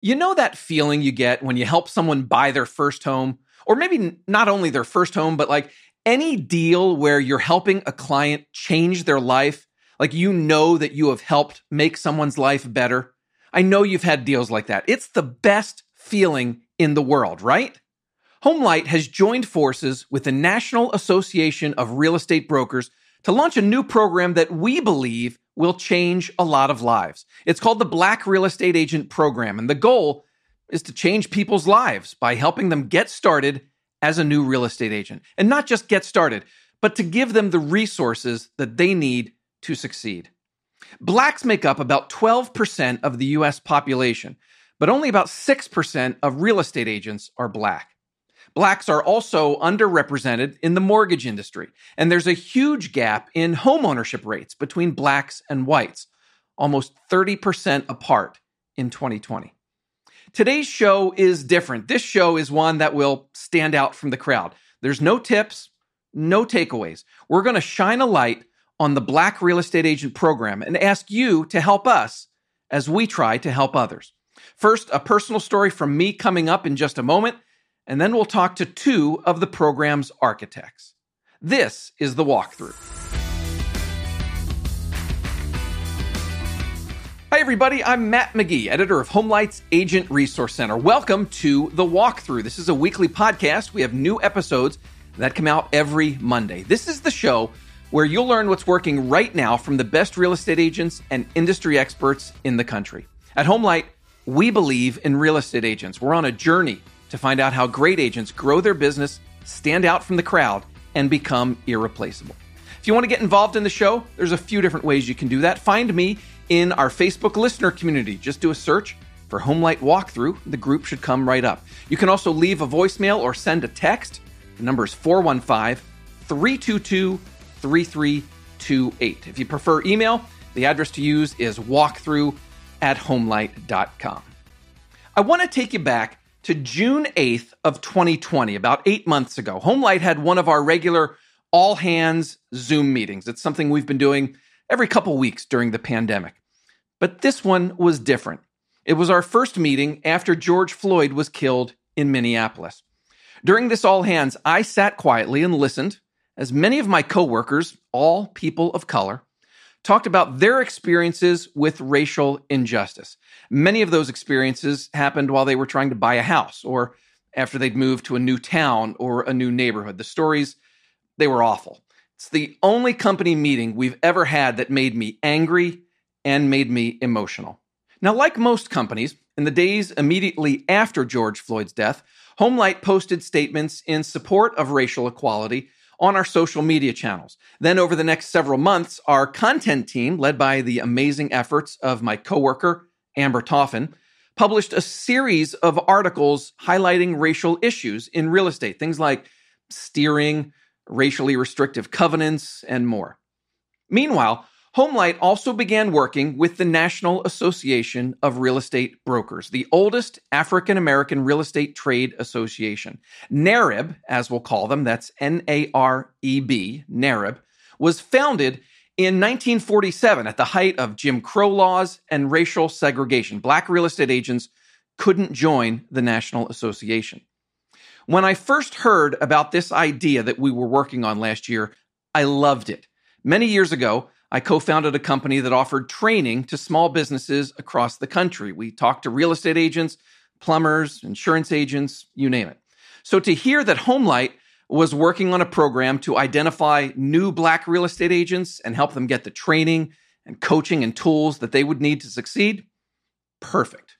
You know that feeling you get when you help someone buy their first home, or maybe not only their first home, but like any deal where you're helping a client change their life? Like you know that you have helped make someone's life better. I know you've had deals like that. It's the best feeling in the world, right? Homelight has joined forces with the National Association of Real Estate Brokers to launch a new program that we believe will change a lot of lives. It's called the Black Real Estate Agent Program, and the goal is to change people's lives by helping them get started as a new real estate agent. And not just get started, but to give them the resources that they need to succeed. Blacks make up about 12% of the US population, but only about 6% of real estate agents are black. Blacks are also underrepresented in the mortgage industry, and there's a huge gap in homeownership rates between blacks and whites, almost 30% apart in 2020. Today's show is different. This show is one that will stand out from the crowd. There's no tips, no takeaways. We're going to shine a light on the Black Real Estate Agent Program and ask you to help us as we try to help others. First, a personal story from me coming up in just a moment and then we'll talk to two of the program's architects. This is the walkthrough. Hi, everybody. I'm Matt McGee, editor of Homelight's Agent Resource Center. Welcome to The Walkthrough. This is a weekly podcast. We have new episodes that come out every Monday. This is the show where you'll learn what's working right now from the best real estate agents and industry experts in the country. At Homelight, we believe in real estate agents. We're on a journey to find out how great agents grow their business, stand out from the crowd, and become irreplaceable. If you want to get involved in the show, there's a few different ways you can do that. Find me in our Facebook listener community. Just do a search for Homelight Walkthrough. The group should come right up. You can also leave a voicemail or send a text. The number is 415 322 3328. If you prefer email, the address to use is walkthrough at homelight.com. I want to take you back to June 8th of 2020, about eight months ago. Homelight had one of our regular all hands Zoom meetings. It's something we've been doing every couple weeks during the pandemic. But this one was different. It was our first meeting after George Floyd was killed in Minneapolis. During this all hands, I sat quietly and listened as many of my coworkers, all people of color, talked about their experiences with racial injustice. Many of those experiences happened while they were trying to buy a house or after they'd moved to a new town or a new neighborhood. The stories, they were awful. It's the only company meeting we've ever had that made me angry and made me emotional. Now, like most companies, in the days immediately after George Floyd's death, Homelight posted statements in support of racial equality on our social media channels. Then, over the next several months, our content team, led by the amazing efforts of my coworker, Amber Taufen, published a series of articles highlighting racial issues in real estate, things like steering, racially restrictive covenants, and more. Meanwhile, Homelight also began working with the National Association of Real Estate Brokers, the oldest African American real estate trade association. NAREB, as we'll call them, that's N A R E B, NAREB, was founded in 1947 at the height of Jim Crow laws and racial segregation. Black real estate agents couldn't join the National Association. When I first heard about this idea that we were working on last year, I loved it. Many years ago, I co founded a company that offered training to small businesses across the country. We talked to real estate agents, plumbers, insurance agents, you name it. So to hear that Homelight was working on a program to identify new black real estate agents and help them get the training and coaching and tools that they would need to succeed, perfect.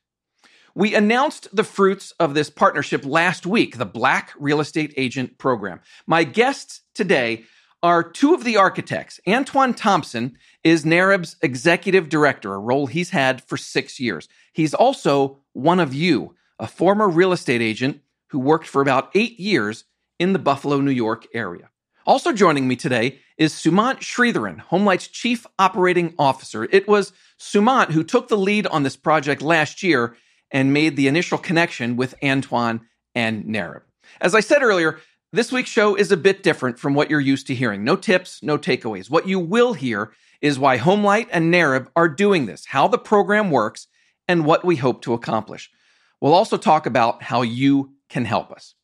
We announced the fruits of this partnership last week, the Black Real Estate Agent Program. My guests today are two of the architects. Antoine Thompson is NAREB's executive director, a role he's had for six years. He's also one of you, a former real estate agent who worked for about eight years in the Buffalo, New York area. Also joining me today is Sumant Sridharan, Homelight's chief operating officer. It was Sumant who took the lead on this project last year and made the initial connection with Antoine and NAREB. As I said earlier, this week's show is a bit different from what you're used to hearing. No tips, no takeaways. What you will hear is why Homelight and NAREB are doing this, how the program works, and what we hope to accomplish. We'll also talk about how you can help us.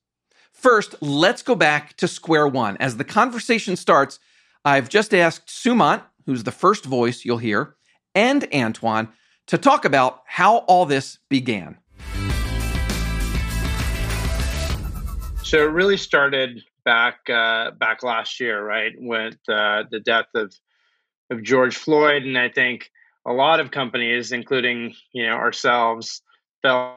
First, let's go back to square one. As the conversation starts, I've just asked Sumant, who's the first voice you'll hear, and Antoine to talk about how all this began. So it really started back uh, back last year, right, with uh, the death of of George Floyd, and I think a lot of companies, including you know ourselves, felt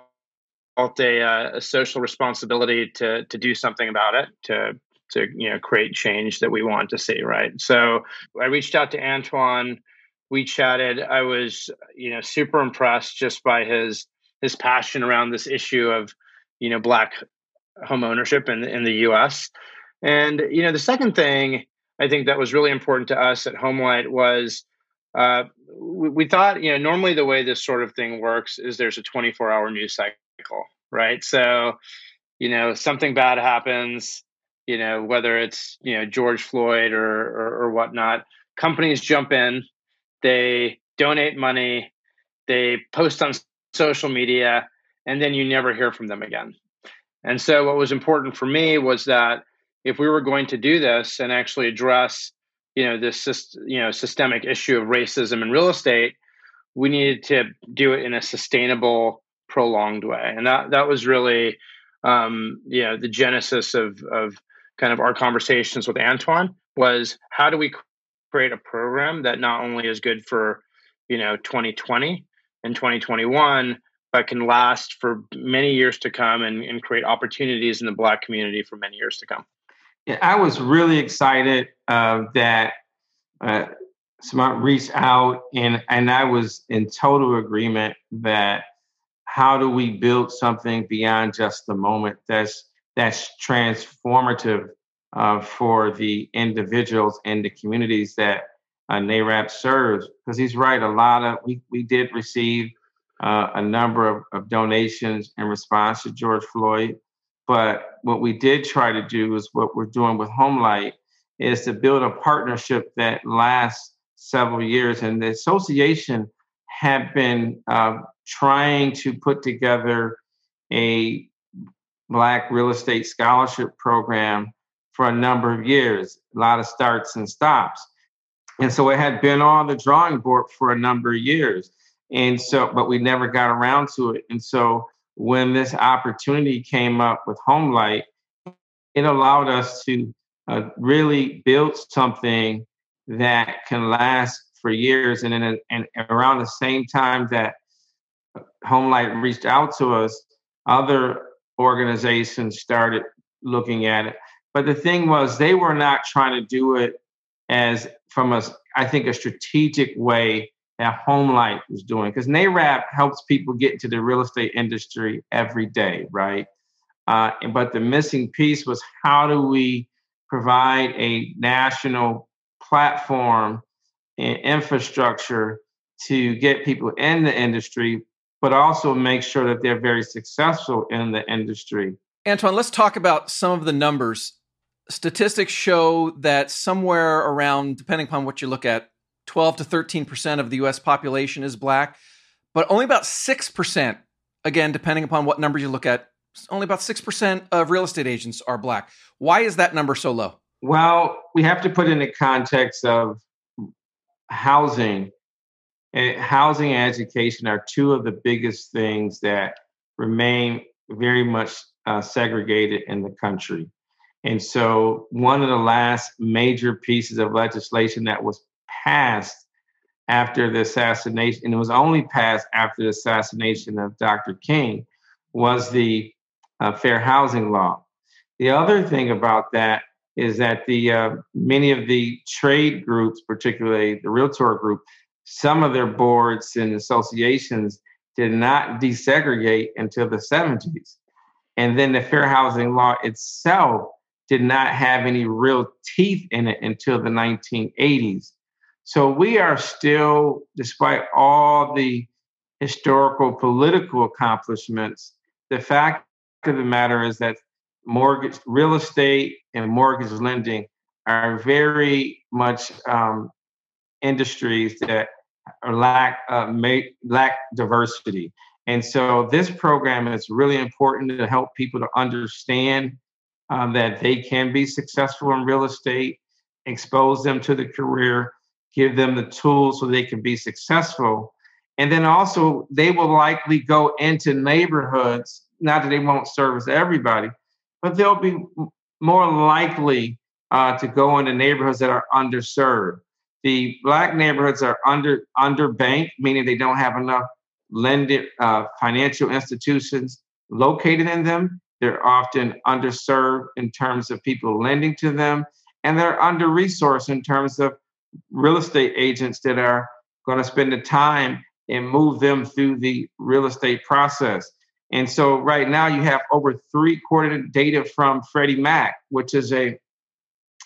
a, uh, a social responsibility to to do something about it, to to you know create change that we want to see, right? So I reached out to Antoine. We chatted. I was you know super impressed just by his his passion around this issue of you know black home ownership in in the U.S. And you know, the second thing I think that was really important to us at Homelight was uh, we, we, thought you know normally the way this sort of thing works is there's a 24 hour news cycle, right? So you know something bad happens, you know whether it's you know George Floyd or, or, or whatnot, companies jump in, they donate money, they post on social media, and then you never hear from them again. And so, what was important for me was that if we were going to do this and actually address, you know, this you know systemic issue of racism in real estate, we needed to do it in a sustainable, prolonged way. And that that was really, um, you know, the genesis of of kind of our conversations with Antoine was how do we create a program that not only is good for, you know, 2020 and 2021 but can last for many years to come and, and create opportunities in the Black community for many years to come. Yeah, I was really excited uh, that uh, Sumant reached out, and and I was in total agreement that how do we build something beyond just the moment that's that's transformative uh, for the individuals and the communities that uh, NAREB serves. Because he's right, a lot of we we did receive uh, a number of, of donations in response to George Floyd. But what we did try to do is what we're doing with Homelight is to build a partnership that lasts several years. And the association had been uh, trying to put together a Black real estate scholarship program for a number of years, a lot of starts and stops. And so it had been on the drawing board for a number of years. And so, but we never got around to it. And so when this opportunity came up with Homelight, it allowed us to uh, really build something that can last for years. And, in and around the same time that Homelight reached out to us, other organizations started looking at it. But the thing was, they were not trying to do it as from a, I think, a strategic way that home Homelight was doing because NAREB helps people get into the real estate industry every day, right? Uh, but the missing piece was how do we provide a national platform and infrastructure to get people in the industry, but also make sure that they're very successful in the industry. Antoine, let's talk about some of the numbers. Statistics show that somewhere around, depending upon what you look at, 12 to 13% of the US population is black, but only about 6%, again, depending upon what numbers you look at, only about 6% of real estate agents are black. Why is that number so low? Well, we have to put in the context of housing. Housing and education are two of the biggest things that remain very much uh, segregated in the country. And so, one of the last major pieces of legislation that was passed after the assassination, and it was only passed after the assassination of Dr. King, was the uh, fair housing law. The other thing about that is that the uh, many of the trade groups, particularly the realtor group, some of their boards and associations did not desegregate until the 70s. And then the fair housing law itself did not have any real teeth in it until the 1980s. So we are still, despite all the historical political accomplishments, the fact of the matter is that mortgage, real estate, and mortgage lending are very much um, industries that lack uh, may, lack diversity. And so this program is really important to help people to understand um, that they can be successful in real estate, expose them to the career, give them the tools so they can be successful. And then also, they will likely go into neighborhoods, not that they won't service everybody, but they'll be more likely uh, to go into neighborhoods that are underserved. The black neighborhoods are under underbanked, meaning they don't have enough lending uh, financial institutions located in them. They're often underserved in terms of people lending to them, and they're under resourced in terms of real estate agents that are going to spend the time and move them through the real estate process. And so right now you have over three quarter data from Freddie Mac, which is a,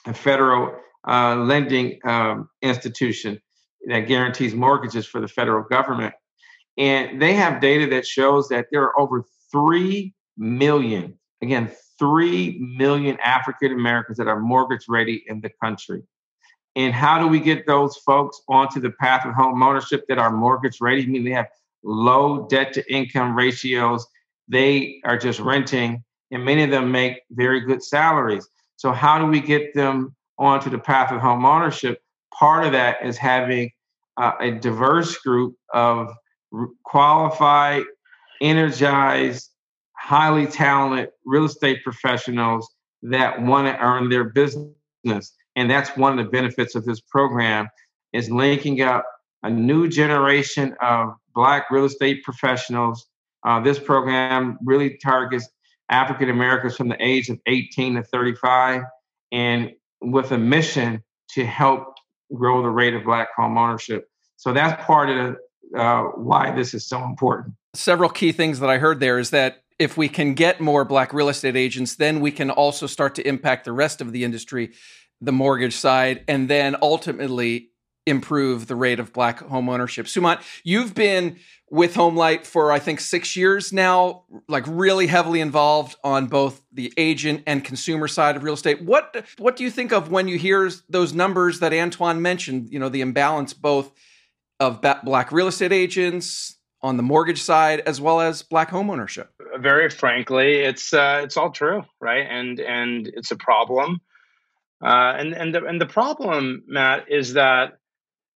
a federal uh, lending um, institution that guarantees mortgages for the federal government. And they have data that shows that there are over 3 million, again, 3 million African Americans that are mortgage ready in the country. And how do we get those folks onto the path of home ownership that are mortgage ready? I mean, they have low debt to income ratios. They are just renting, and many of them make very good salaries. So, how do we get them onto the path of home ownership? Part of that is having uh, a diverse group of qualified, energized, highly talented real estate professionals that want to earn their business. And that's one of the benefits of this program is linking up a new generation of black real estate professionals. Uh, this program really targets African Americans from the age of 18 to 35 and with a mission to help grow the rate of black home ownership. So that's part of uh, why this is so important. Several key things that I heard there is that if we can get more black real estate agents, then we can also start to impact the rest of the industry, the mortgage side, and then ultimately improve the rate of black home ownership. Sumant, you've been with Homelight for I think 6 years now, like really heavily involved on both the agent and consumer side of real estate. What what do you think of when you hear those numbers that Antoine mentioned, you know, the imbalance both of black real estate agents on the mortgage side as well as black homeownership? Very frankly, it's uh, it's all true, right? And and it's a problem. Uh, and and the, and the problem, Matt, is that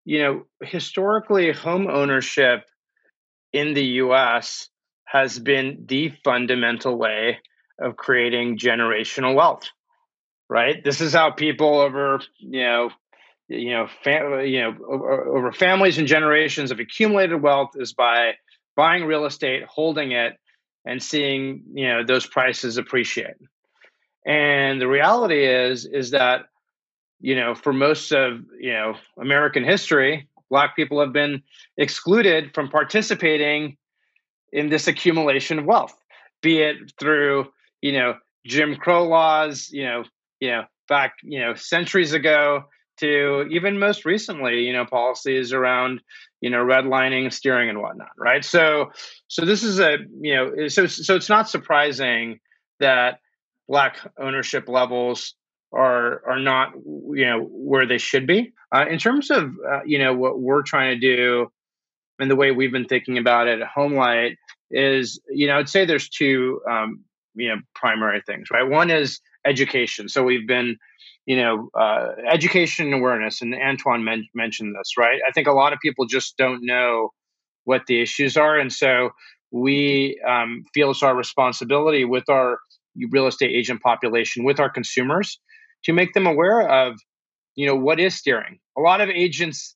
you know historically home ownership in the U.S. has been the fundamental way of creating generational wealth. Right. This is how people over you know you know, fam- you know, over, over families and generations of accumulated wealth is by buying real estate, holding it, and seeing you know those prices appreciate. And the reality is is that you know for most of you know American history, black people have been excluded from participating in this accumulation of wealth, be it through you know Jim Crow laws, you know, you know back you know centuries ago to even most recently, you know, policies around, you know, redlining, steering, and whatnot, right? So, so this is a, you know, so so it's not surprising that black ownership levels are are not, you know, where they should be. Uh, in terms of, uh, you know, what we're trying to do, and the way we've been thinking about it at Homelight is, you know, I'd say there's two, um, you know, primary things, right? One is education. So we've been you know, uh, education and awareness. And Antoine men- mentioned this, right? I think a lot of people just don't know what the issues are. And so we um, feel it's our responsibility with our real estate agent population, with our consumers, to make them aware of, you know, what is steering. A lot of agents,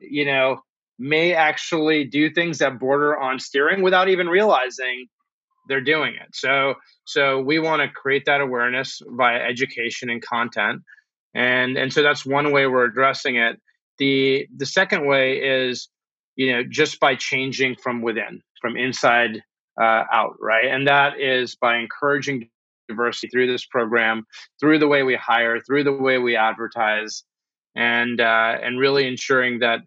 you know, may actually do things that border on steering without even realizing they're doing it. So so we want to create that awareness via education and content. And and so that's one way we're addressing it. The the second way is you know just by changing from within, from inside uh, out, right? And that is by encouraging diversity through this program, through the way we hire, through the way we advertise, and uh, and really ensuring that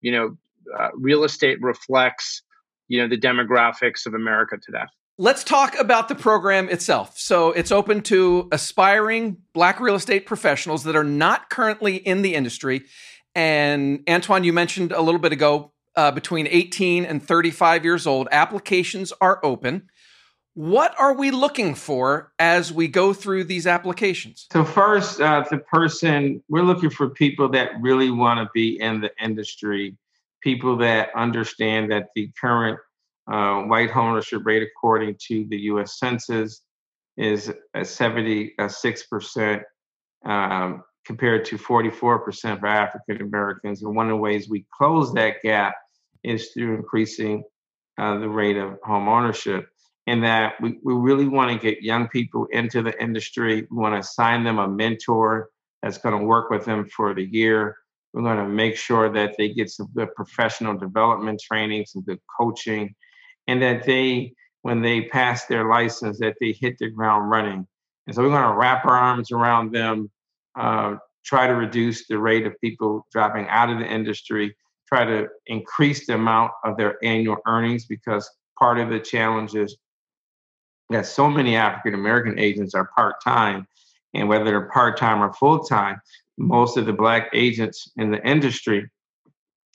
you know uh, real estate reflects you know the demographics of America today. Let's talk about the program itself. So, it's open to aspiring black real estate professionals that are not currently in the industry. And Antoine, you mentioned a little bit ago uh, between 18 and 35 years old. Applications are open. What are we looking for as we go through these applications? So, first, uh, the person, we're looking for people that really want to be in the industry, people that understand that the current uh, white homeownership rate, according to the US Census, is at 76% um, compared to 44% for African Americans. And one of the ways we close that gap is through increasing uh, the rate of home ownership in that we, we really want to get young people into the industry. We want to assign them a mentor that's going to work with them for the year. We're going to make sure that they get some good professional development training, some good coaching, and that they, when they pass their license, that they hit the ground running. And so we're going to wrap our arms around them, uh, try to reduce the rate of people dropping out of the industry, try to increase the amount of their annual earnings because part of the challenge is that so many African American agents are part time, and whether they're part time or full time, most of the black agents in the industry,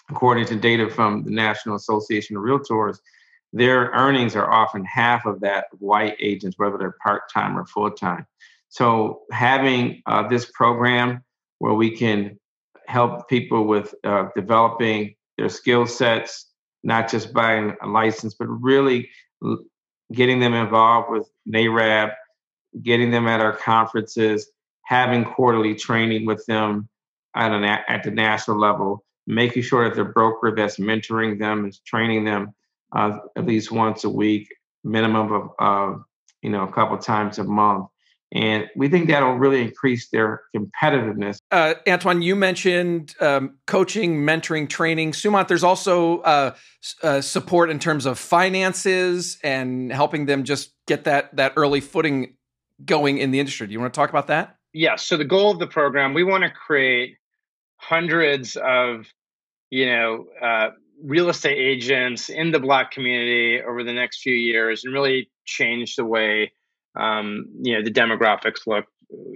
according to data from the National Association of Realtors, their earnings are often half of that white agents, whether they're part time or full time. So having uh, this program where we can help people with uh, developing their skill sets, not just buying a license, but really getting them involved with NAREB, getting them at our conferences, having quarterly training with them at, an, at the national level, making sure that the broker that's mentoring them is training them uh, at least once a week, minimum of you know a couple times a month. And we think that'll really increase their competitiveness. Uh, Antoine, you mentioned um, coaching, mentoring, training. Sumant, there's also uh, uh, support in terms of finances and helping them just get that that early footing going in the industry. Do you want to talk about that? Yes. So the goal of the program, we want to create hundreds of, you know, uh, real estate agents in the Black community over the next few years, and really change the way um, you know the demographics look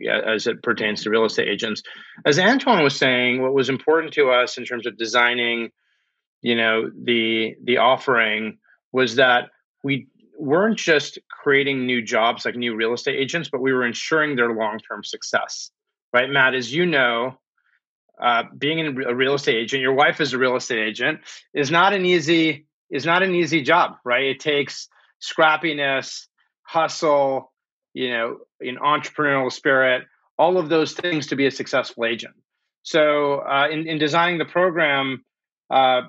as it pertains to real estate agents. As Antoine was saying, what was important to us in terms of designing, you know, the the offering was that we weren't just creating new jobs like new real estate agents, but we were ensuring their long term success. Right, Matt, as you know, uh, being a real estate agent, your wife is a real estate agent, is not an easy is not an easy job. Right, it takes scrappiness, hustle, you know, an entrepreneurial spirit, all of those things to be a successful agent. So, uh, in, in designing the program, uh,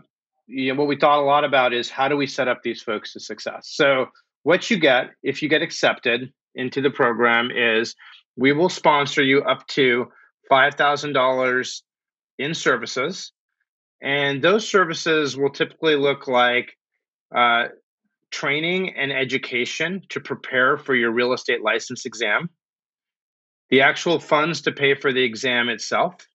you know, what we thought a lot about is how do we set up these folks to success. So, what you get if you get accepted into the program is we will sponsor you up to five thousand dollars in services, and those services will typically look like uh, training and education to prepare for your real estate license exam, the actual funds to pay for the exam itself.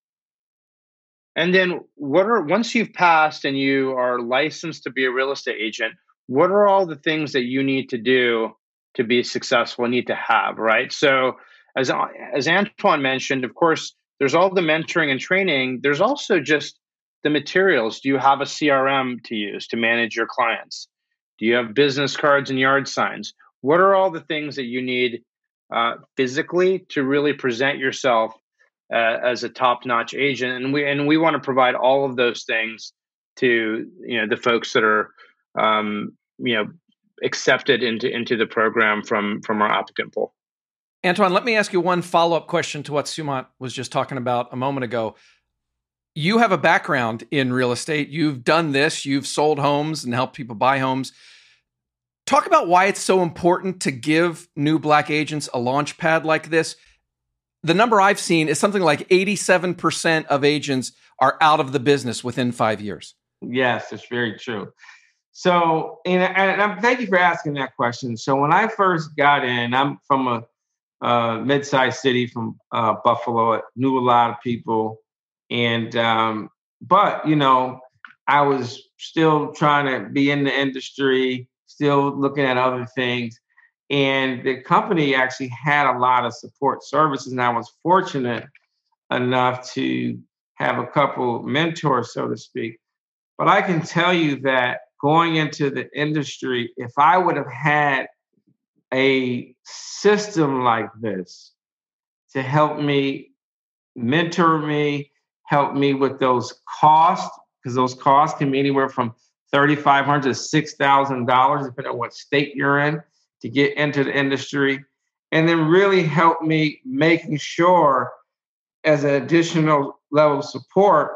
And then what are once you've passed and you are licensed to be a real estate agent, what are all the things that you need to do to be successful, need to have, right? So as as Antoine mentioned, of course, there's all the mentoring and training. There's also just the materials. Do you have a CRM to use to manage your clients? Do you have business cards and yard signs? What are all the things that you need uh, physically to really present yourself uh, as a top-notch agent? And we and we want to provide all of those things to you know the folks that are um, you know accepted into into the program from from our applicant pool. Antoine, let me ask you one follow-up question to what Sumant was just talking about a moment ago you have a background in real estate. You've done this, you've sold homes and helped people buy homes. Talk about why it's so important to give new black agents a launch pad like this. The number I've seen is something like 87% of agents are out of the business within five years. Yes, it's very true. So, and, and I'm, thank you for asking that question. So, when I first got in, I'm from a, a mid-sized city from uh, Buffalo. I knew a lot of people and um, but you know, I was still trying to be in the industry, still looking at other things. And the company actually had a lot of support services, and I was fortunate enough to have a couple mentors, so to speak. But I can tell you that going into the industry, if I would have had a system like this to help me mentor me, help me with those costs, because those costs can be anywhere from 3,500 to $6,000, depending on what state you're in, to get into the industry. And then really help me making sure, as an additional level of support,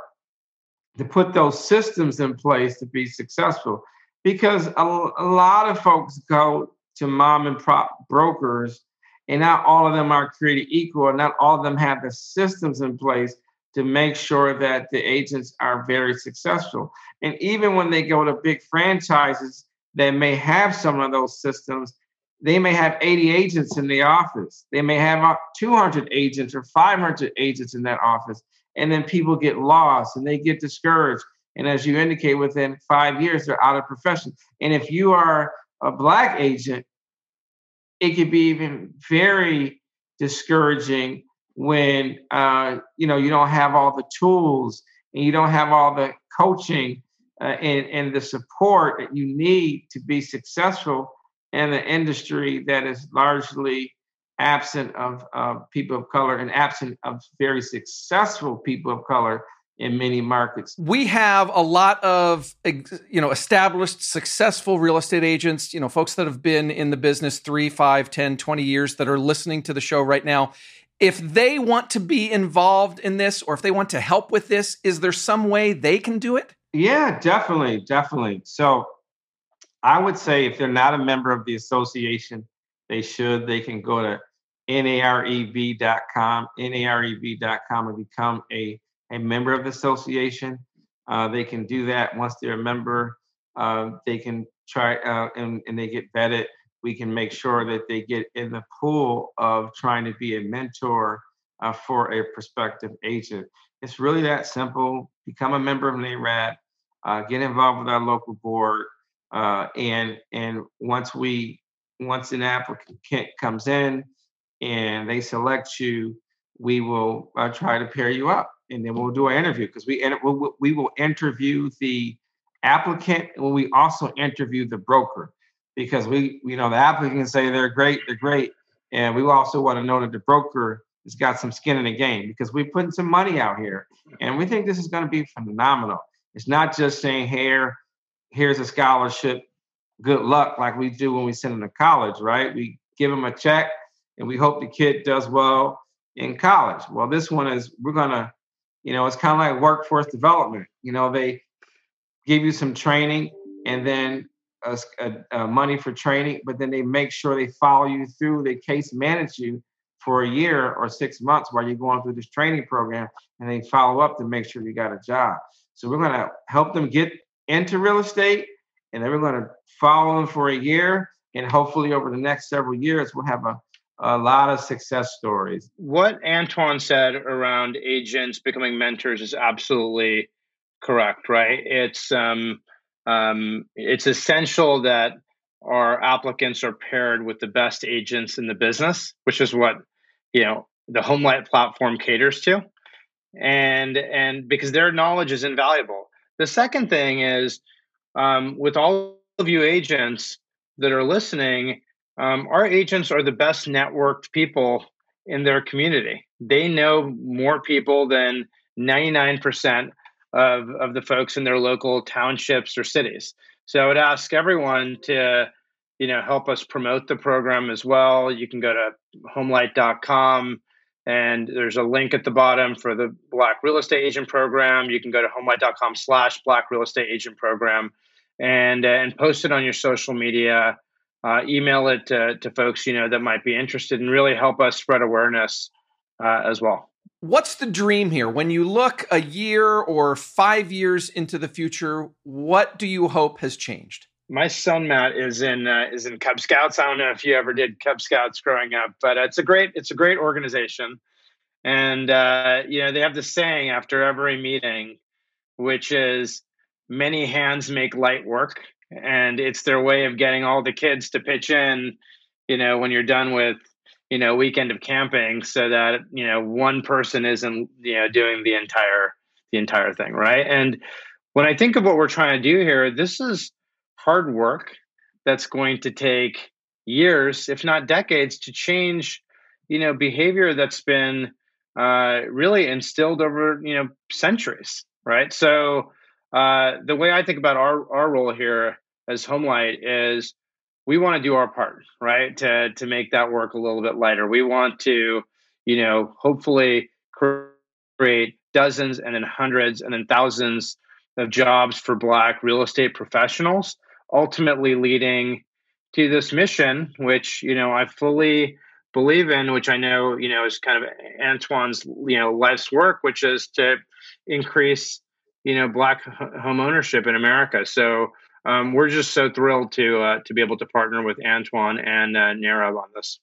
to put those systems in place to be successful. Because a, a lot of folks go to mom and prop brokers, and not all of them are created equal, and not all of them have the systems in place to make sure that the agents are very successful. And even when they go to big franchises that may have some of those systems, they may have 80 agents in the office. They may have uh, 200 agents or 500 agents in that office. And then people get lost and they get discouraged. And as you indicate, within five years, they're out of profession. And if you are a Black agent, it could be even very discouraging when uh, you know you don't have all the tools and you don't have all the coaching uh, and, and the support that you need to be successful in an industry that is largely absent of uh, people of color and absent of very successful people of color in many markets. We have a lot of you know established successful real estate agents, you know, folks that have been in the business 3, 5, 10, 20 years that are listening to the show right now if they want to be involved in this or if they want to help with this, is there some way they can do it? Yeah, definitely, definitely. So I would say if they're not a member of the association, they should. They can go to nareb.com, nareb.com, and become a, a member of the association. Uh, they can do that once they're a member. Uh, they can try uh, and, and they get vetted we can make sure that they get in the pool of trying to be a mentor uh, for a prospective agent. It's really that simple. Become a member of NAREB, uh, get involved with our local board, uh, and and once we once an applicant comes in and they select you, we will uh, try to pair you up, and then we'll do an interview because we we will interview the applicant and we also interview the broker because we, you know, the applicants say they're great, they're great. And we also want to know that the broker has got some skin in the game because we're putting some money out here. And we think this is going to be phenomenal. It's not just saying, here, here's a scholarship, good luck, like we do when we send them to college, right? We give them a check and we hope the kid does well in college. Well, this one is, we're to, you know, it's kind of like workforce development. You know, they give you some training and then a, a, money for training, but then they make sure they follow you through. They case manage you for a year or six months while you're going through this training program, and they follow up to make sure you got a job. So we're going to help them get into real estate, and then we're going to follow them for a year, and hopefully over the next several years we'll have a a lot of success stories. What Antoine said around agents becoming mentors is absolutely correct, right? It's um, um, it's essential that our applicants are paired with the best agents in the business, which is what you know the HomeLight platform caters to, and and because their knowledge is invaluable. The second thing is um, with all of you agents that are listening, um, our agents are the best networked people in their community. They know more people than 99% of, of the folks in their local townships or cities. So I would ask everyone to, you know, help us promote the program as well. You can go to homelight.com and there's a link at the bottom for the Black Real Estate Agent Program. You can go to homelight.com slash Black Real Estate Agent Program and, uh, and post it on your social media. Uh, email it to, to folks, you know, that might be interested and really help us spread awareness uh, as well. What's the dream here? When you look a year or five years into the future, what do you hope has changed? My son Matt is in uh, is in Cub Scouts. I don't know if you ever did Cub Scouts growing up, but it's a great it's a great organization, and uh, you know they have this saying after every meeting, which is many hands make light work, and it's their way of getting all the kids to pitch in. You know when you're done with you know weekend of camping so that you know one person isn't you know doing the entire the entire thing right and when I think of what we're trying to do here, this is hard work that's going to take years, if not decades, to change, you know, behavior that's been uh, really instilled over, you know, centuries, right? So uh, the way I think about our our role here as Homelight is we want to do our part, right? To to make that work a little bit lighter. We want to, you know, hopefully create dozens and then hundreds and then thousands of jobs for black real estate professionals, ultimately leading to this mission, which, you know, I fully believe in, which I know, you know, is kind of Antoine's, you know, life's work, which is to increase, you know, black home ownership in America. So um, we're just so thrilled to uh, to be able to partner with Antoine and uh, on this.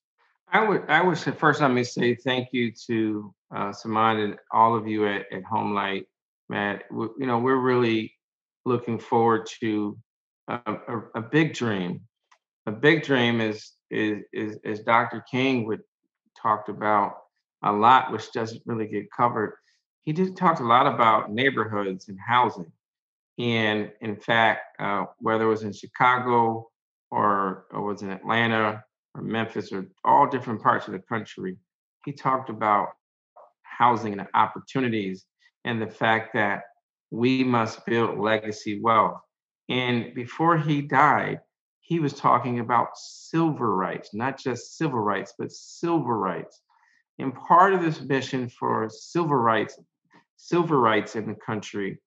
I would I would say first let me say thank you to uh, and all of you at, at Homelight, Matt. We, you know we're really looking forward to a, a, a, big dream. A big dream is is is as Dr. King would talked about a lot, which doesn't really get covered. He did talk a lot about neighborhoods and housing and in fact, uh, whether it was in Chicago or, or was in Atlanta or Memphis or all different parts of the country, he talked about housing and opportunities and the fact that we must build legacy wealth. And before he died, he was talking about silver rights, not just civil rights, but silver rights. And part of this mission for silver rights, silver rights in the country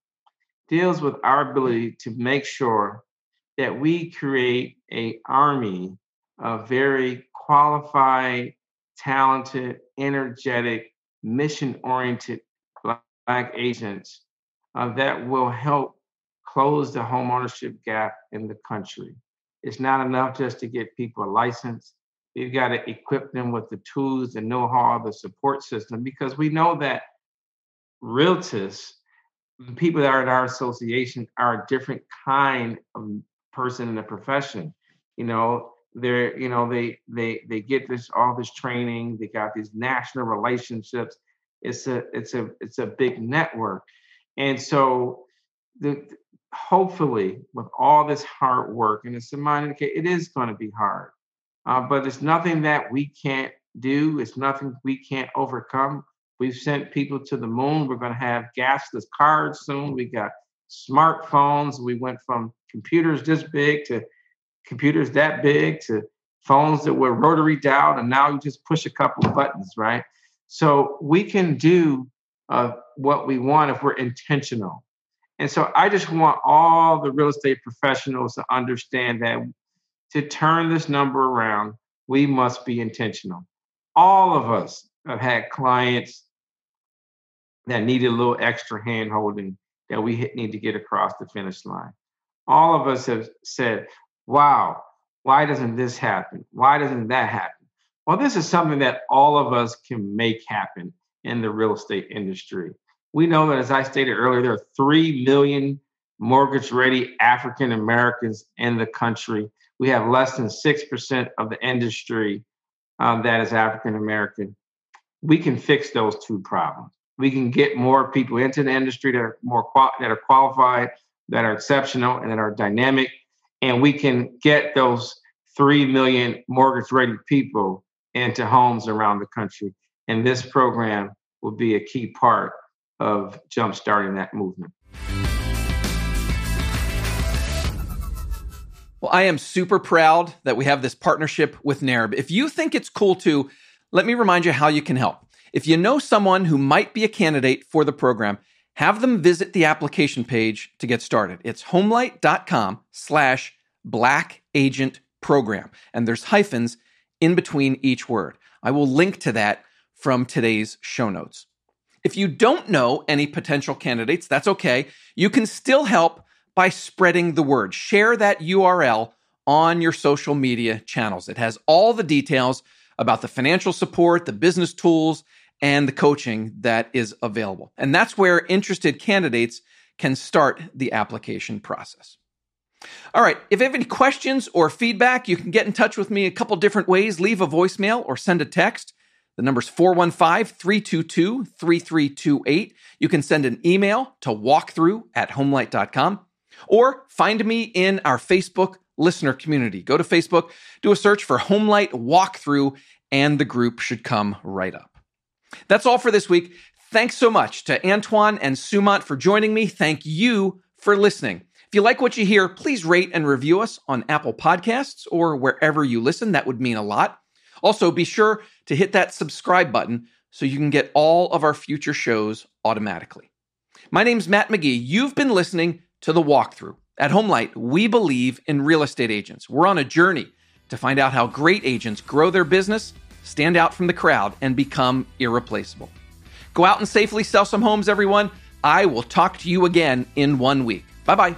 deals with our ability to make sure that we create a army of very qualified, talented, energetic, mission-oriented Black agents uh, that will help close the homeownership gap in the country. It's not enough just to get people a license. We've got to equip them with the tools, the know-how, the support system, because we know that realtors the people that are in our association are a different kind of person in the profession. You know, they're you know they they they get this all this training. They got these national relationships. It's a it's a it's a big network, and so the hopefully with all this hard work and it's a minor it is going to be hard uh, but it's nothing that we can't do it's nothing we can't overcome We've sent people to the moon. We're going to have gasless cars soon. We got smartphones. We went from computers this big to computers that big to phones that were rotary dialed, and now you just push a couple of buttons, right? So we can do uh, what we want if we're intentional. And so I just want all the real estate professionals to understand that to turn this number around, we must be intentional. All of us have had clients that needed a little extra hand holding that we need to get across the finish line. All of us have said, wow, why doesn't this happen? Why doesn't that happen? Well, this is something that all of us can make happen in the real estate industry. We know that, as I stated earlier, there are 3 million mortgage ready African Americans in the country. We have less than 6% of the industry um, that is African American. We can fix those two problems we can get more people into the industry that are more qual- that are qualified, that are exceptional, and that are dynamic, and we can get those three million mortgage-ready people into homes around the country. And this program will be a key part of jumpstarting that movement. Well, I am super proud that we have this partnership with NAREB. If you think it's cool too, let me remind you how you can help. If you know someone who might be a candidate for the program, have them visit the application page to get started. It's homelight.com slash black agent program. And there's hyphens in between each word. I will link to that from today's show notes. If you don't know any potential candidates, that's okay. You can still help by spreading the word. Share that URL on your social media channels. It has all the details about the financial support, the business tools, and the coaching that is available. And that's where interested candidates can start the application process. All right, if you have any questions or feedback, you can get in touch with me a couple different ways. Leave a voicemail or send a text. The number's 415 322 3328. You can send an email to walkthrough at homelight.com or find me in our Facebook listener community. Go to Facebook, do a search for Homelight Walkthrough, and the group should come right up. That's all for this week. Thanks so much to Antoine and Sumant for joining me. Thank you for listening. If you like what you hear, please rate and review us on Apple Podcasts or wherever you listen. That would mean a lot. Also, be sure to hit that subscribe button so you can get all of our future shows automatically. My name's Matt McGee. You've been listening to The Walkthrough. At Homelight, we believe in real estate agents. We're on a journey to find out how great agents grow their business, stand out from the crowd, and become irreplaceable. Go out and safely sell some homes, everyone. I will talk to you again in one week. Bye bye.